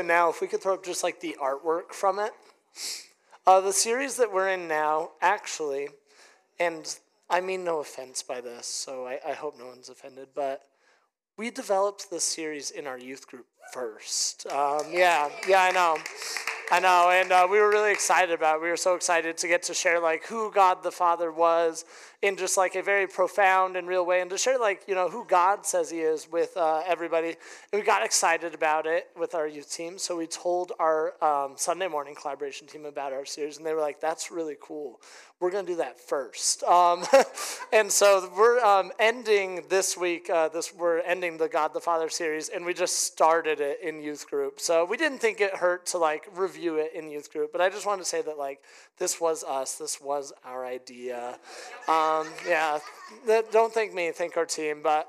in now, if we could throw up just like the artwork from it. Uh, the series that we're in now, actually, and I mean no offense by this, so I, I hope no one's offended, but we developed this series in our youth group first. Um, yeah, yeah, I know. I know, and uh, we were really excited about it. We were so excited to get to share like who God the Father was in just like a very profound and real way, and to share like you know who God says He is with uh, everybody. And we got excited about it with our youth team, so we told our um, Sunday morning collaboration team about our series, and they were like, "That's really cool. We're going to do that first. Um, and so we're um, ending this week. Uh, this we're ending the God the Father series, and we just started it in youth group. So we didn't think it hurt to like review it in youth group, but I just wanted to say that like this was us. This was our idea. Um, yeah, don't thank me, thank our team, but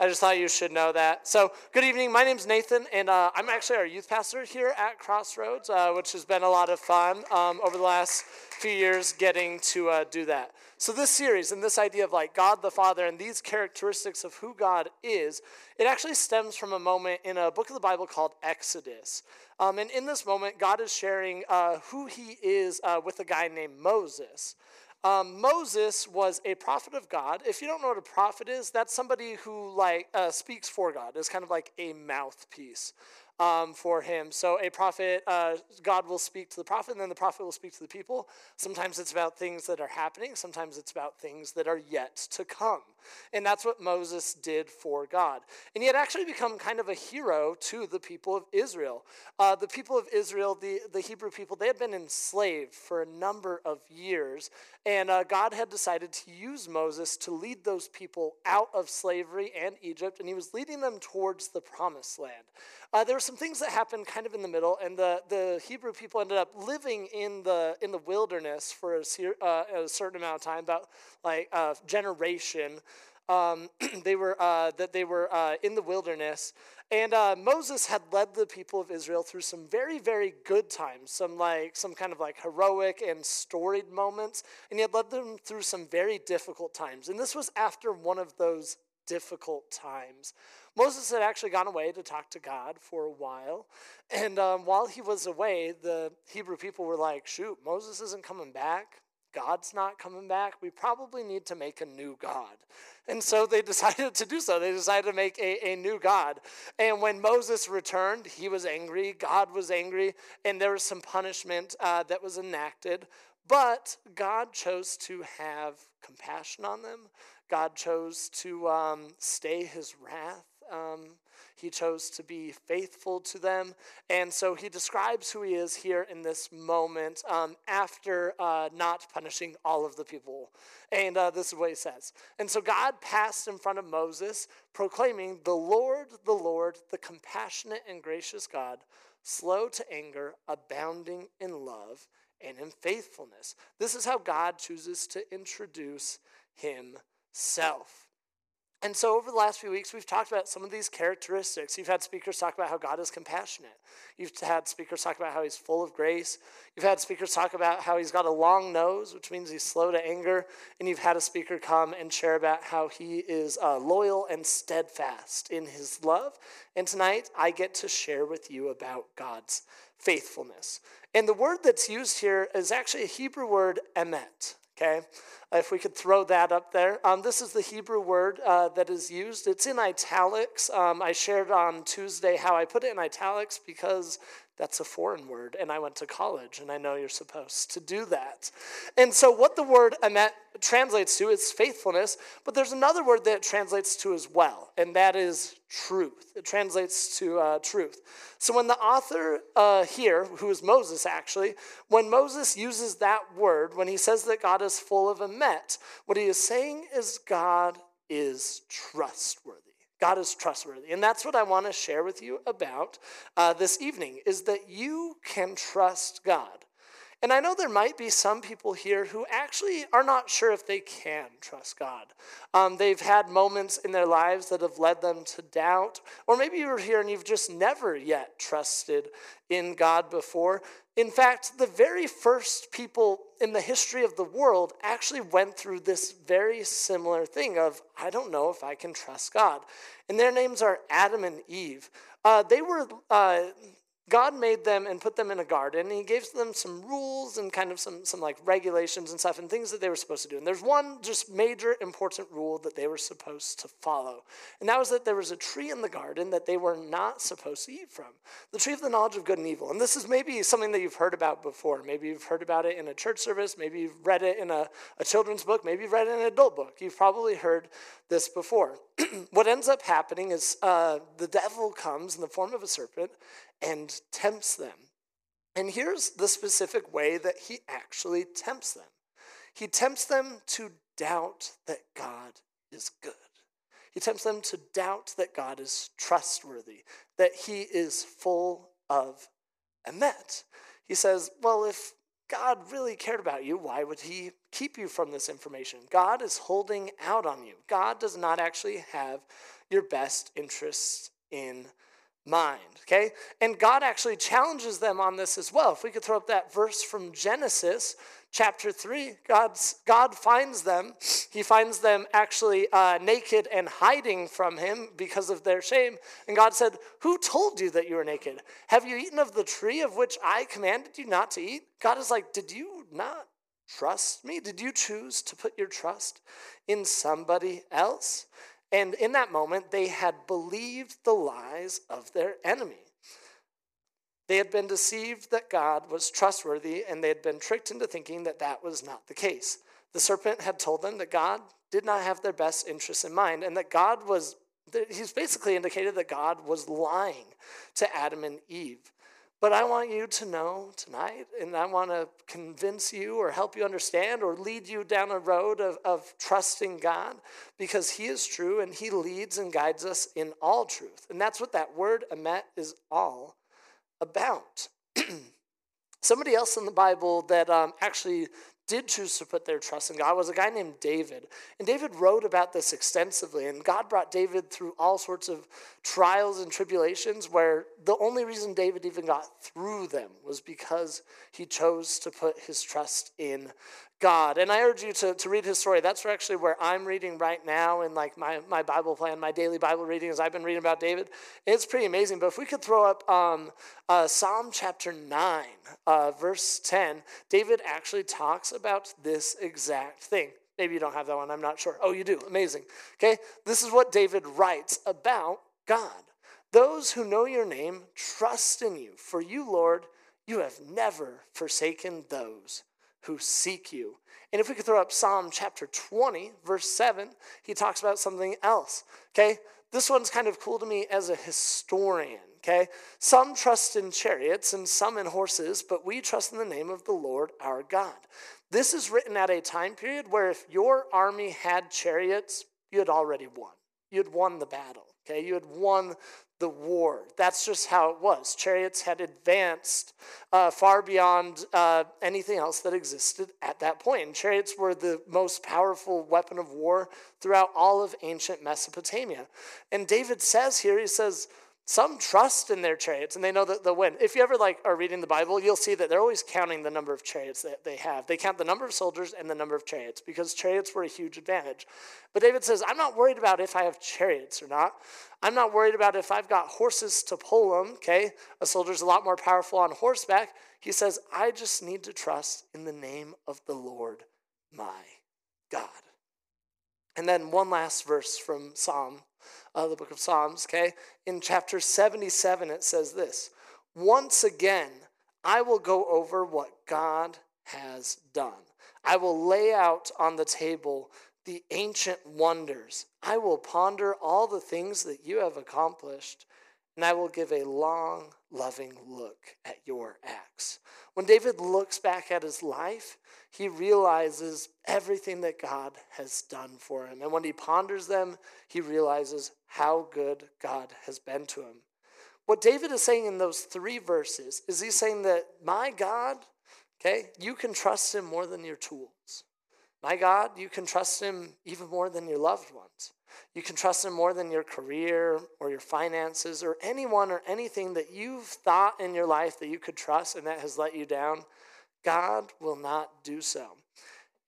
I just thought you should know that. So, good evening. My name's Nathan, and uh, I'm actually our youth pastor here at Crossroads, uh, which has been a lot of fun um, over the last few years getting to uh, do that. So, this series and this idea of like God the Father and these characteristics of who God is, it actually stems from a moment in a book of the Bible called Exodus. Um, and in this moment, God is sharing uh, who he is uh, with a guy named Moses. Um, Moses was a prophet of God. If you don't know what a prophet is, that's somebody who like uh, speaks for God. It's kind of like a mouthpiece um, for him. So a prophet, uh, God will speak to the prophet, and then the prophet will speak to the people. Sometimes it's about things that are happening. Sometimes it's about things that are yet to come. And that's what Moses did for God. And he had actually become kind of a hero to the people of Israel. Uh, the people of Israel, the, the Hebrew people, they had been enslaved for a number of years. And uh, God had decided to use Moses to lead those people out of slavery and Egypt, and he was leading them towards the promised land. Uh, there were some things that happened kind of in the middle, and the, the Hebrew people ended up living in the in the wilderness for a, uh, a certain amount of time, about like a generation. Um, they were uh, that they were uh, in the wilderness, and uh, Moses had led the people of Israel through some very very good times, some like some kind of like heroic and storied moments, and he had led them through some very difficult times. And this was after one of those difficult times. Moses had actually gone away to talk to God for a while. And um, while he was away, the Hebrew people were like, shoot, Moses isn't coming back. God's not coming back. We probably need to make a new God. And so they decided to do so. They decided to make a, a new God. And when Moses returned, he was angry. God was angry. And there was some punishment uh, that was enacted. But God chose to have compassion on them. God chose to um, stay his wrath. Um, he chose to be faithful to them. And so he describes who he is here in this moment um, after uh, not punishing all of the people. And uh, this is what he says. And so God passed in front of Moses, proclaiming, The Lord, the Lord, the compassionate and gracious God, slow to anger, abounding in love and in faithfulness. This is how God chooses to introduce himself. And so, over the last few weeks, we've talked about some of these characteristics. You've had speakers talk about how God is compassionate. You've had speakers talk about how he's full of grace. You've had speakers talk about how he's got a long nose, which means he's slow to anger. And you've had a speaker come and share about how he is uh, loyal and steadfast in his love. And tonight, I get to share with you about God's faithfulness. And the word that's used here is actually a Hebrew word, emet okay? If we could throw that up there. Um, this is the Hebrew word uh, that is used. It's in italics. Um, I shared on Tuesday how I put it in italics because that's a foreign word, and I went to college, and I know you're supposed to do that. And so, what the word emet translates to is faithfulness, but there's another word that translates to as well, and that is truth. It translates to uh, truth. So, when the author uh, here, who is Moses actually, when Moses uses that word, when he says that God is full of emet, what he is saying is God is trustworthy. God is trustworthy. And that's what I want to share with you about uh, this evening is that you can trust God. And I know there might be some people here who actually are not sure if they can trust God. Um, they've had moments in their lives that have led them to doubt, or maybe you're here and you've just never yet trusted in God before. In fact, the very first people in the history of the world actually went through this very similar thing of, I don't know if I can trust God. And their names are Adam and Eve. Uh, they were. Uh, God made them and put them in a garden, and He gave them some rules and kind of some, some like regulations and stuff and things that they were supposed to do. And there's one just major important rule that they were supposed to follow, and that was that there was a tree in the garden that they were not supposed to eat from the tree of the knowledge of good and evil. And this is maybe something that you've heard about before. Maybe you've heard about it in a church service, maybe you've read it in a, a children's book, maybe you've read it in an adult book. You've probably heard this before. what ends up happening is uh, the devil comes in the form of a serpent and tempts them. And here's the specific way that he actually tempts them he tempts them to doubt that God is good. He tempts them to doubt that God is trustworthy, that he is full of emet. He says, Well, if God really cared about you, why would he keep you from this information? God is holding out on you. God does not actually have your best interests in mind. Okay? And God actually challenges them on this as well. If we could throw up that verse from Genesis chapter 3, God's, God finds them. He finds them actually uh, naked and hiding from him because of their shame. And God said, Who told you that you were naked? Have you eaten of the tree of which I commanded you not to eat? God is like, Did you not trust me? Did you choose to put your trust in somebody else? And in that moment, they had believed the lies of their enemy. They had been deceived that God was trustworthy, and they had been tricked into thinking that that was not the case. The serpent had told them that God did not have their best interests in mind, and that God was, he's basically indicated that God was lying to Adam and Eve. But I want you to know tonight, and I want to convince you or help you understand or lead you down a road of, of trusting God because He is true and He leads and guides us in all truth. And that's what that word emet is all about. Somebody else in the Bible that um, actually did choose to put their trust in God was a guy named David. And David wrote about this extensively. And God brought David through all sorts of trials and tribulations where the only reason David even got through them was because he chose to put his trust in God. And I urge you to, to read his story. That's actually where I'm reading right now in like my, my Bible plan, my daily Bible reading as I've been reading about David. It's pretty amazing. But if we could throw up um, uh, Psalm chapter 9, uh, verse 10, David actually talks about this exact thing. Maybe you don't have that one, I'm not sure. Oh, you do. Amazing. Okay, this is what David writes about God. Those who know your name trust in you, for you, Lord, you have never forsaken those who seek you. And if we could throw up Psalm chapter 20, verse 7, he talks about something else. Okay? This one's kind of cool to me as a historian. Okay? Some trust in chariots and some in horses, but we trust in the name of the Lord our God. This is written at a time period where if your army had chariots, you had already won. You had won the battle. Okay? You had won the war. That's just how it was. Chariots had advanced uh, far beyond uh, anything else that existed at that point. And chariots were the most powerful weapon of war throughout all of ancient Mesopotamia. And David says here, he says, some trust in their chariots and they know that they'll win. If you ever like are reading the Bible, you'll see that they're always counting the number of chariots that they have. They count the number of soldiers and the number of chariots because chariots were a huge advantage. But David says, I'm not worried about if I have chariots or not. I'm not worried about if I've got horses to pull them, okay? A soldier's a lot more powerful on horseback. He says, I just need to trust in the name of the Lord my God. And then one last verse from Psalm uh, the book of Psalms, okay? In chapter 77, it says this Once again, I will go over what God has done. I will lay out on the table the ancient wonders. I will ponder all the things that you have accomplished, and I will give a long, loving look at your acts. When David looks back at his life, he realizes everything that God has done for him. And when he ponders them, he realizes how good God has been to him. What David is saying in those three verses is he's saying that my God, okay, you can trust him more than your tools. My God, you can trust him even more than your loved ones. You can trust him more than your career or your finances or anyone or anything that you've thought in your life that you could trust and that has let you down. God will not do so.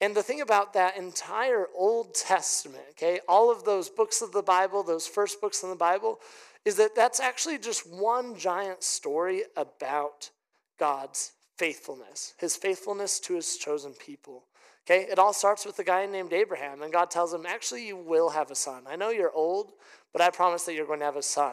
And the thing about that entire Old Testament, okay, all of those books of the Bible, those first books in the Bible, is that that's actually just one giant story about God's faithfulness, his faithfulness to his chosen people. Okay, it all starts with a guy named Abraham, and God tells him, Actually, you will have a son. I know you're old, but I promise that you're going to have a son.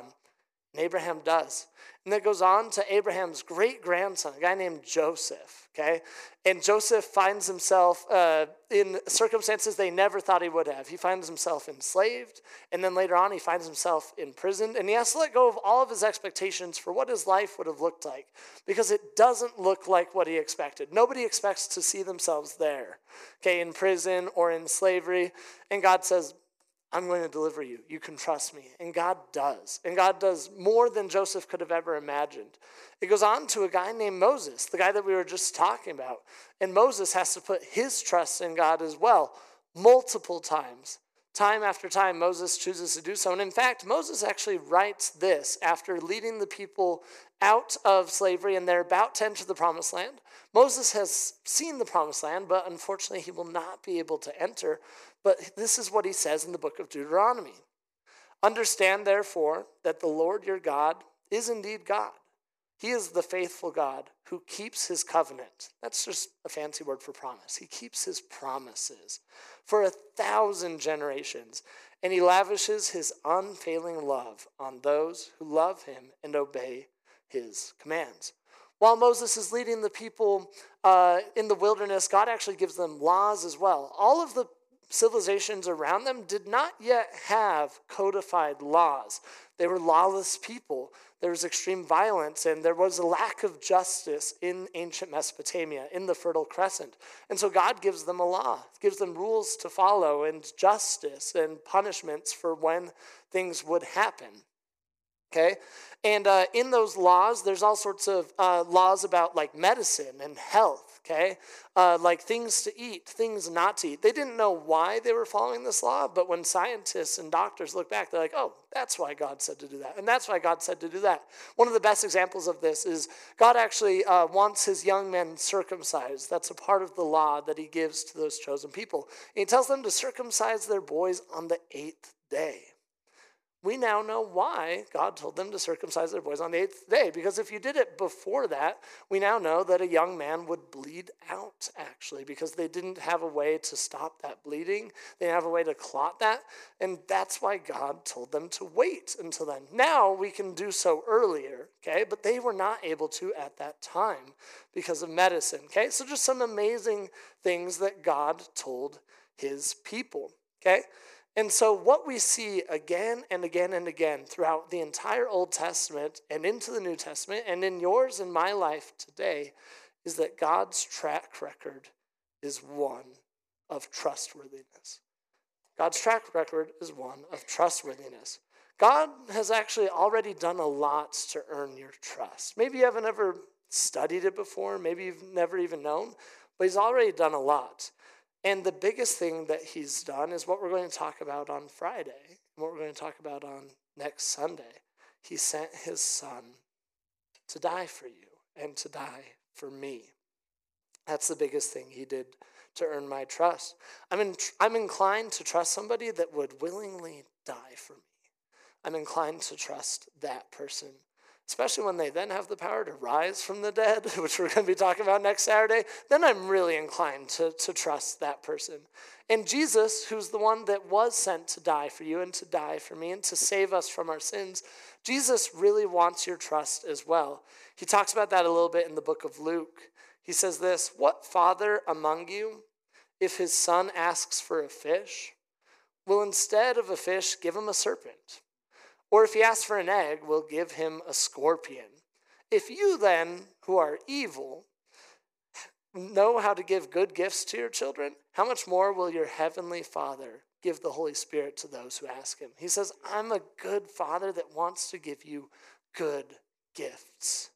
And Abraham does. And that goes on to Abraham's great grandson, a guy named Joseph. Okay? And Joseph finds himself uh, in circumstances they never thought he would have. He finds himself enslaved, and then later on, he finds himself imprisoned. And he has to let go of all of his expectations for what his life would have looked like because it doesn't look like what he expected. Nobody expects to see themselves there, okay, in prison or in slavery. And God says, I'm going to deliver you. You can trust me. And God does. And God does more than Joseph could have ever imagined. It goes on to a guy named Moses, the guy that we were just talking about. And Moses has to put his trust in God as well, multiple times. Time after time, Moses chooses to do so. And in fact, Moses actually writes this after leading the people out of slavery and they're about to enter the promised land. Moses has seen the promised land, but unfortunately, he will not be able to enter but this is what he says in the book of Deuteronomy Understand, therefore, that the Lord your God is indeed God. He is the faithful God who keeps his covenant. That's just a fancy word for promise. He keeps his promises for a thousand generations, and he lavishes his unfailing love on those who love him and obey his commands. While Moses is leading the people uh, in the wilderness, God actually gives them laws as well. All of the civilizations around them did not yet have codified laws. They were lawless people. There was extreme violence, and there was a lack of justice in ancient Mesopotamia, in the Fertile Crescent. And so God gives them a law, gives them rules to follow, and justice and punishments for when things would happen. Okay? And uh, in those laws, there's all sorts of uh, laws about like medicine and health okay? Uh, like things to eat, things not to eat. They didn't know why they were following this law, but when scientists and doctors look back, they're like, oh, that's why God said to do that. And that's why God said to do that. One of the best examples of this is God actually uh, wants his young men circumcised. That's a part of the law that he gives to those chosen people. And he tells them to circumcise their boys on the eighth day we now know why God told them to circumcise their boys on the eighth day. Because if you did it before that, we now know that a young man would bleed out, actually, because they didn't have a way to stop that bleeding. They didn't have a way to clot that. And that's why God told them to wait until then. Now we can do so earlier, okay? But they were not able to at that time because of medicine, okay? So just some amazing things that God told his people, okay? And so, what we see again and again and again throughout the entire Old Testament and into the New Testament and in yours and my life today is that God's track record is one of trustworthiness. God's track record is one of trustworthiness. God has actually already done a lot to earn your trust. Maybe you haven't ever studied it before, maybe you've never even known, but He's already done a lot. And the biggest thing that he's done is what we're going to talk about on Friday, what we're going to talk about on next Sunday. He sent his son to die for you and to die for me. That's the biggest thing he did to earn my trust. I'm, in, I'm inclined to trust somebody that would willingly die for me. I'm inclined to trust that person especially when they then have the power to rise from the dead, which we're going to be talking about next Saturday, then I'm really inclined to, to trust that person. And Jesus, who's the one that was sent to die for you and to die for me and to save us from our sins, Jesus really wants your trust as well. He talks about that a little bit in the book of Luke. He says this What father among you, if his son asks for a fish, will instead of a fish give him a serpent? Or if he asks for an egg, we'll give him a scorpion. If you then, who are evil, know how to give good gifts to your children, how much more will your heavenly Father give the Holy Spirit to those who ask him? He says, I'm a good Father that wants to give you good gifts.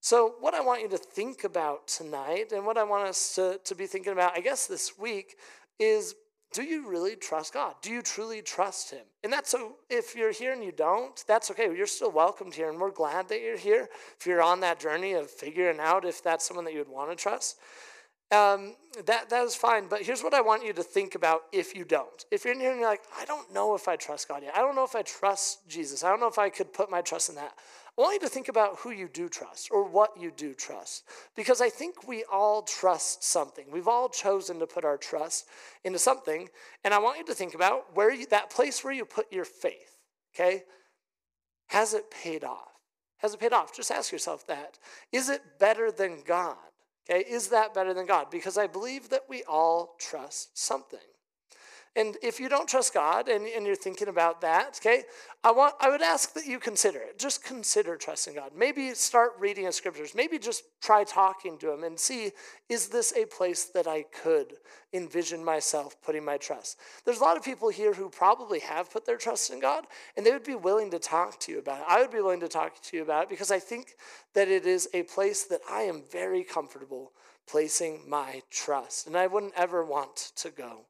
So, what I want you to think about tonight, and what I want us to, to be thinking about, I guess, this week, is do you really trust God? Do you truly trust Him? And that's so, if you're here and you don't, that's okay. You're still welcomed here, and we're glad that you're here. If you're on that journey of figuring out if that's someone that you would want to trust. um, that, that is fine. But here's what I want you to think about if you don't. If you're in here and you're like, I don't know if I trust God yet. I don't know if I trust Jesus. I don't know if I could put my trust in that. I want you to think about who you do trust or what you do trust. Because I think we all trust something. We've all chosen to put our trust into something. And I want you to think about where you, that place where you put your faith, okay? Has it paid off? Has it paid off? Just ask yourself that. Is it better than God? Okay, is that better than God? Because I believe that we all trust something. And if you don't trust God and, and you're thinking about that, okay, I want I would ask that you consider it. Just consider trusting God. Maybe start reading the scriptures. Maybe just try talking to him and see, is this a place that I could envision myself putting my trust? There's a lot of people here who probably have put their trust in God, and they would be willing to talk to you about it. I would be willing to talk to you about it because I think that it is a place that I am very comfortable placing my trust. And I wouldn't ever want to go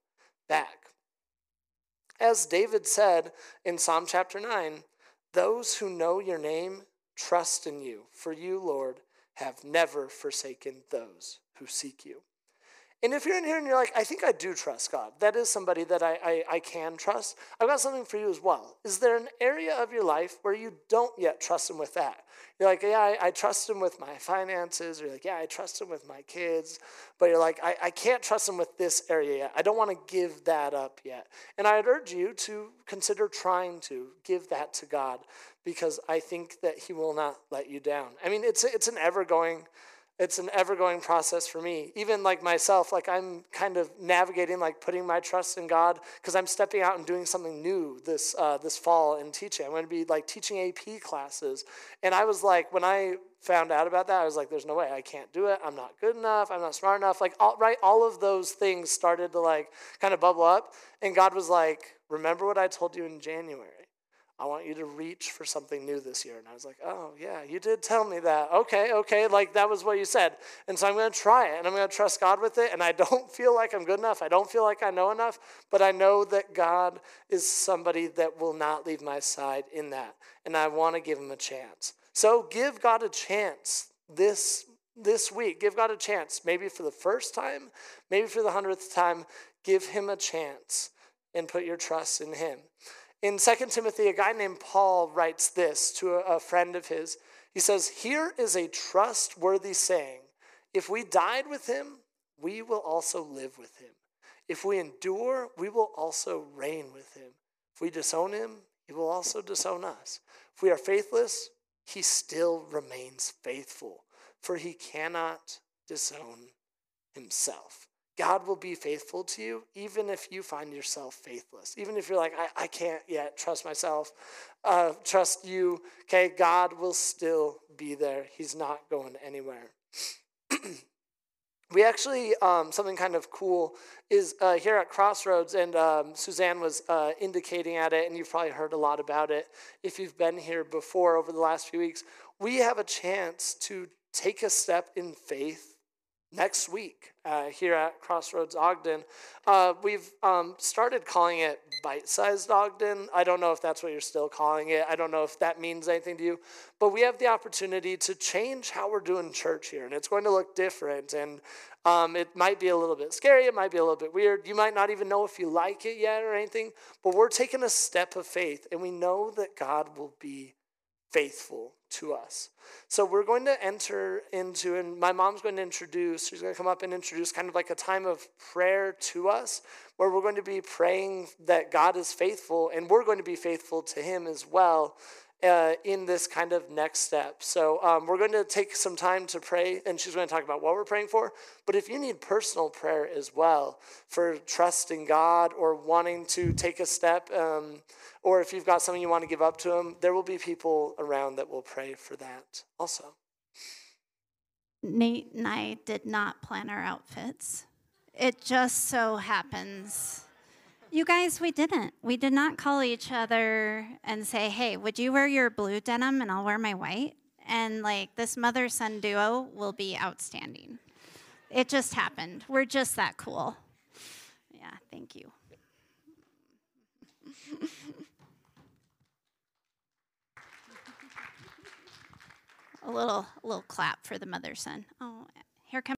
back. As David said in Psalm chapter 9, those who know your name trust in you, for you, Lord, have never forsaken those who seek you. And if you're in here and you're like, I think I do trust God, that is somebody that I, I, I, can trust, I've got something for you as well. Is there an area of your life where you don't yet trust Him with that? You're like, yeah, I, I trust Him with my finances, or you're like, yeah, I trust Him with my kids, but you're like, I, I can't trust Him with this area yet. I don't want to give that up yet. And I'd urge you to consider trying to give that to God because I think that He will not let you down. I mean, it's, it's an ever going it's an ever going process for me. Even like myself like i'm kind of navigating like putting my trust in god because i'm stepping out and doing something new this uh, this fall in teaching. I'm going to be like teaching ap classes. And i was like when i found out about that i was like there's no way. I can't do it. I'm not good enough. I'm not smart enough. Like all, right all of those things started to like kind of bubble up. And god was like remember what i told you in january I want you to reach for something new this year. And I was like, oh, yeah, you did tell me that. Okay, okay, like that was what you said. And so I'm going to try it and I'm going to trust God with it. And I don't feel like I'm good enough. I don't feel like I know enough, but I know that God is somebody that will not leave my side in that. And I want to give him a chance. So give God a chance this this week. Give God a chance. Maybe for the first time, maybe for the hundredth time, give him a chance and put your trust in him. In 2 Timothy, a guy named Paul writes this to a, friend of his. He says, Here is a trustworthy saying If we died with him, we will also live with him. If we endure, we will also reign with him. If we disown him, he will also disown us. If we are faithless, he still remains faithful, for he cannot disown himself. God will be faithful to you, even if you find yourself faithless. Even if you're like, I, I can't yet trust myself, uh, trust you, okay, God will still be there. He's not going anywhere. we actually, um, something kind of cool is uh, here at Crossroads, and um, Suzanne was uh, indicating at it, and you've probably heard a lot about it if you've been here before over the last few weeks. We have a chance to take a step in faith next week uh, here at Crossroads Ogden. Uh, we've um, started calling it bite sized Ogden. I don't know if that's what you're still calling it. I don't know if that means anything to you. But we have the opportunity to change how we're doing church here, and it's going to look different. And um, it might be a little bit scary, it might be a little bit weird. You might not even know if you like it yet or anything, but we're taking a step of faith, and we know that God will be faithful to us. So we're going to enter into, and my mom's going to introduce, she's going to come up and introduce kind of like a time of prayer to us, where we're going to be praying that God is faithful, and we're going to be faithful to Him as well uh, in this kind of next step. So um, we're going to take some time to pray, and she's going to talk about what we're praying for. But if you need personal prayer as well for trusting God or wanting to take a step, um, or if you've got something you want to give up to Him, there will be people around that will pray for that also. Nate and I did not plan our outfits. It just so happens you guys, we didn't. We did not call each other and say, hey, would you wear your blue denim and I'll wear my white? And like this mother son duo will be outstanding. It just happened. We're just that cool. Yeah, thank you. a little a little clap for the mother son. Oh, here comes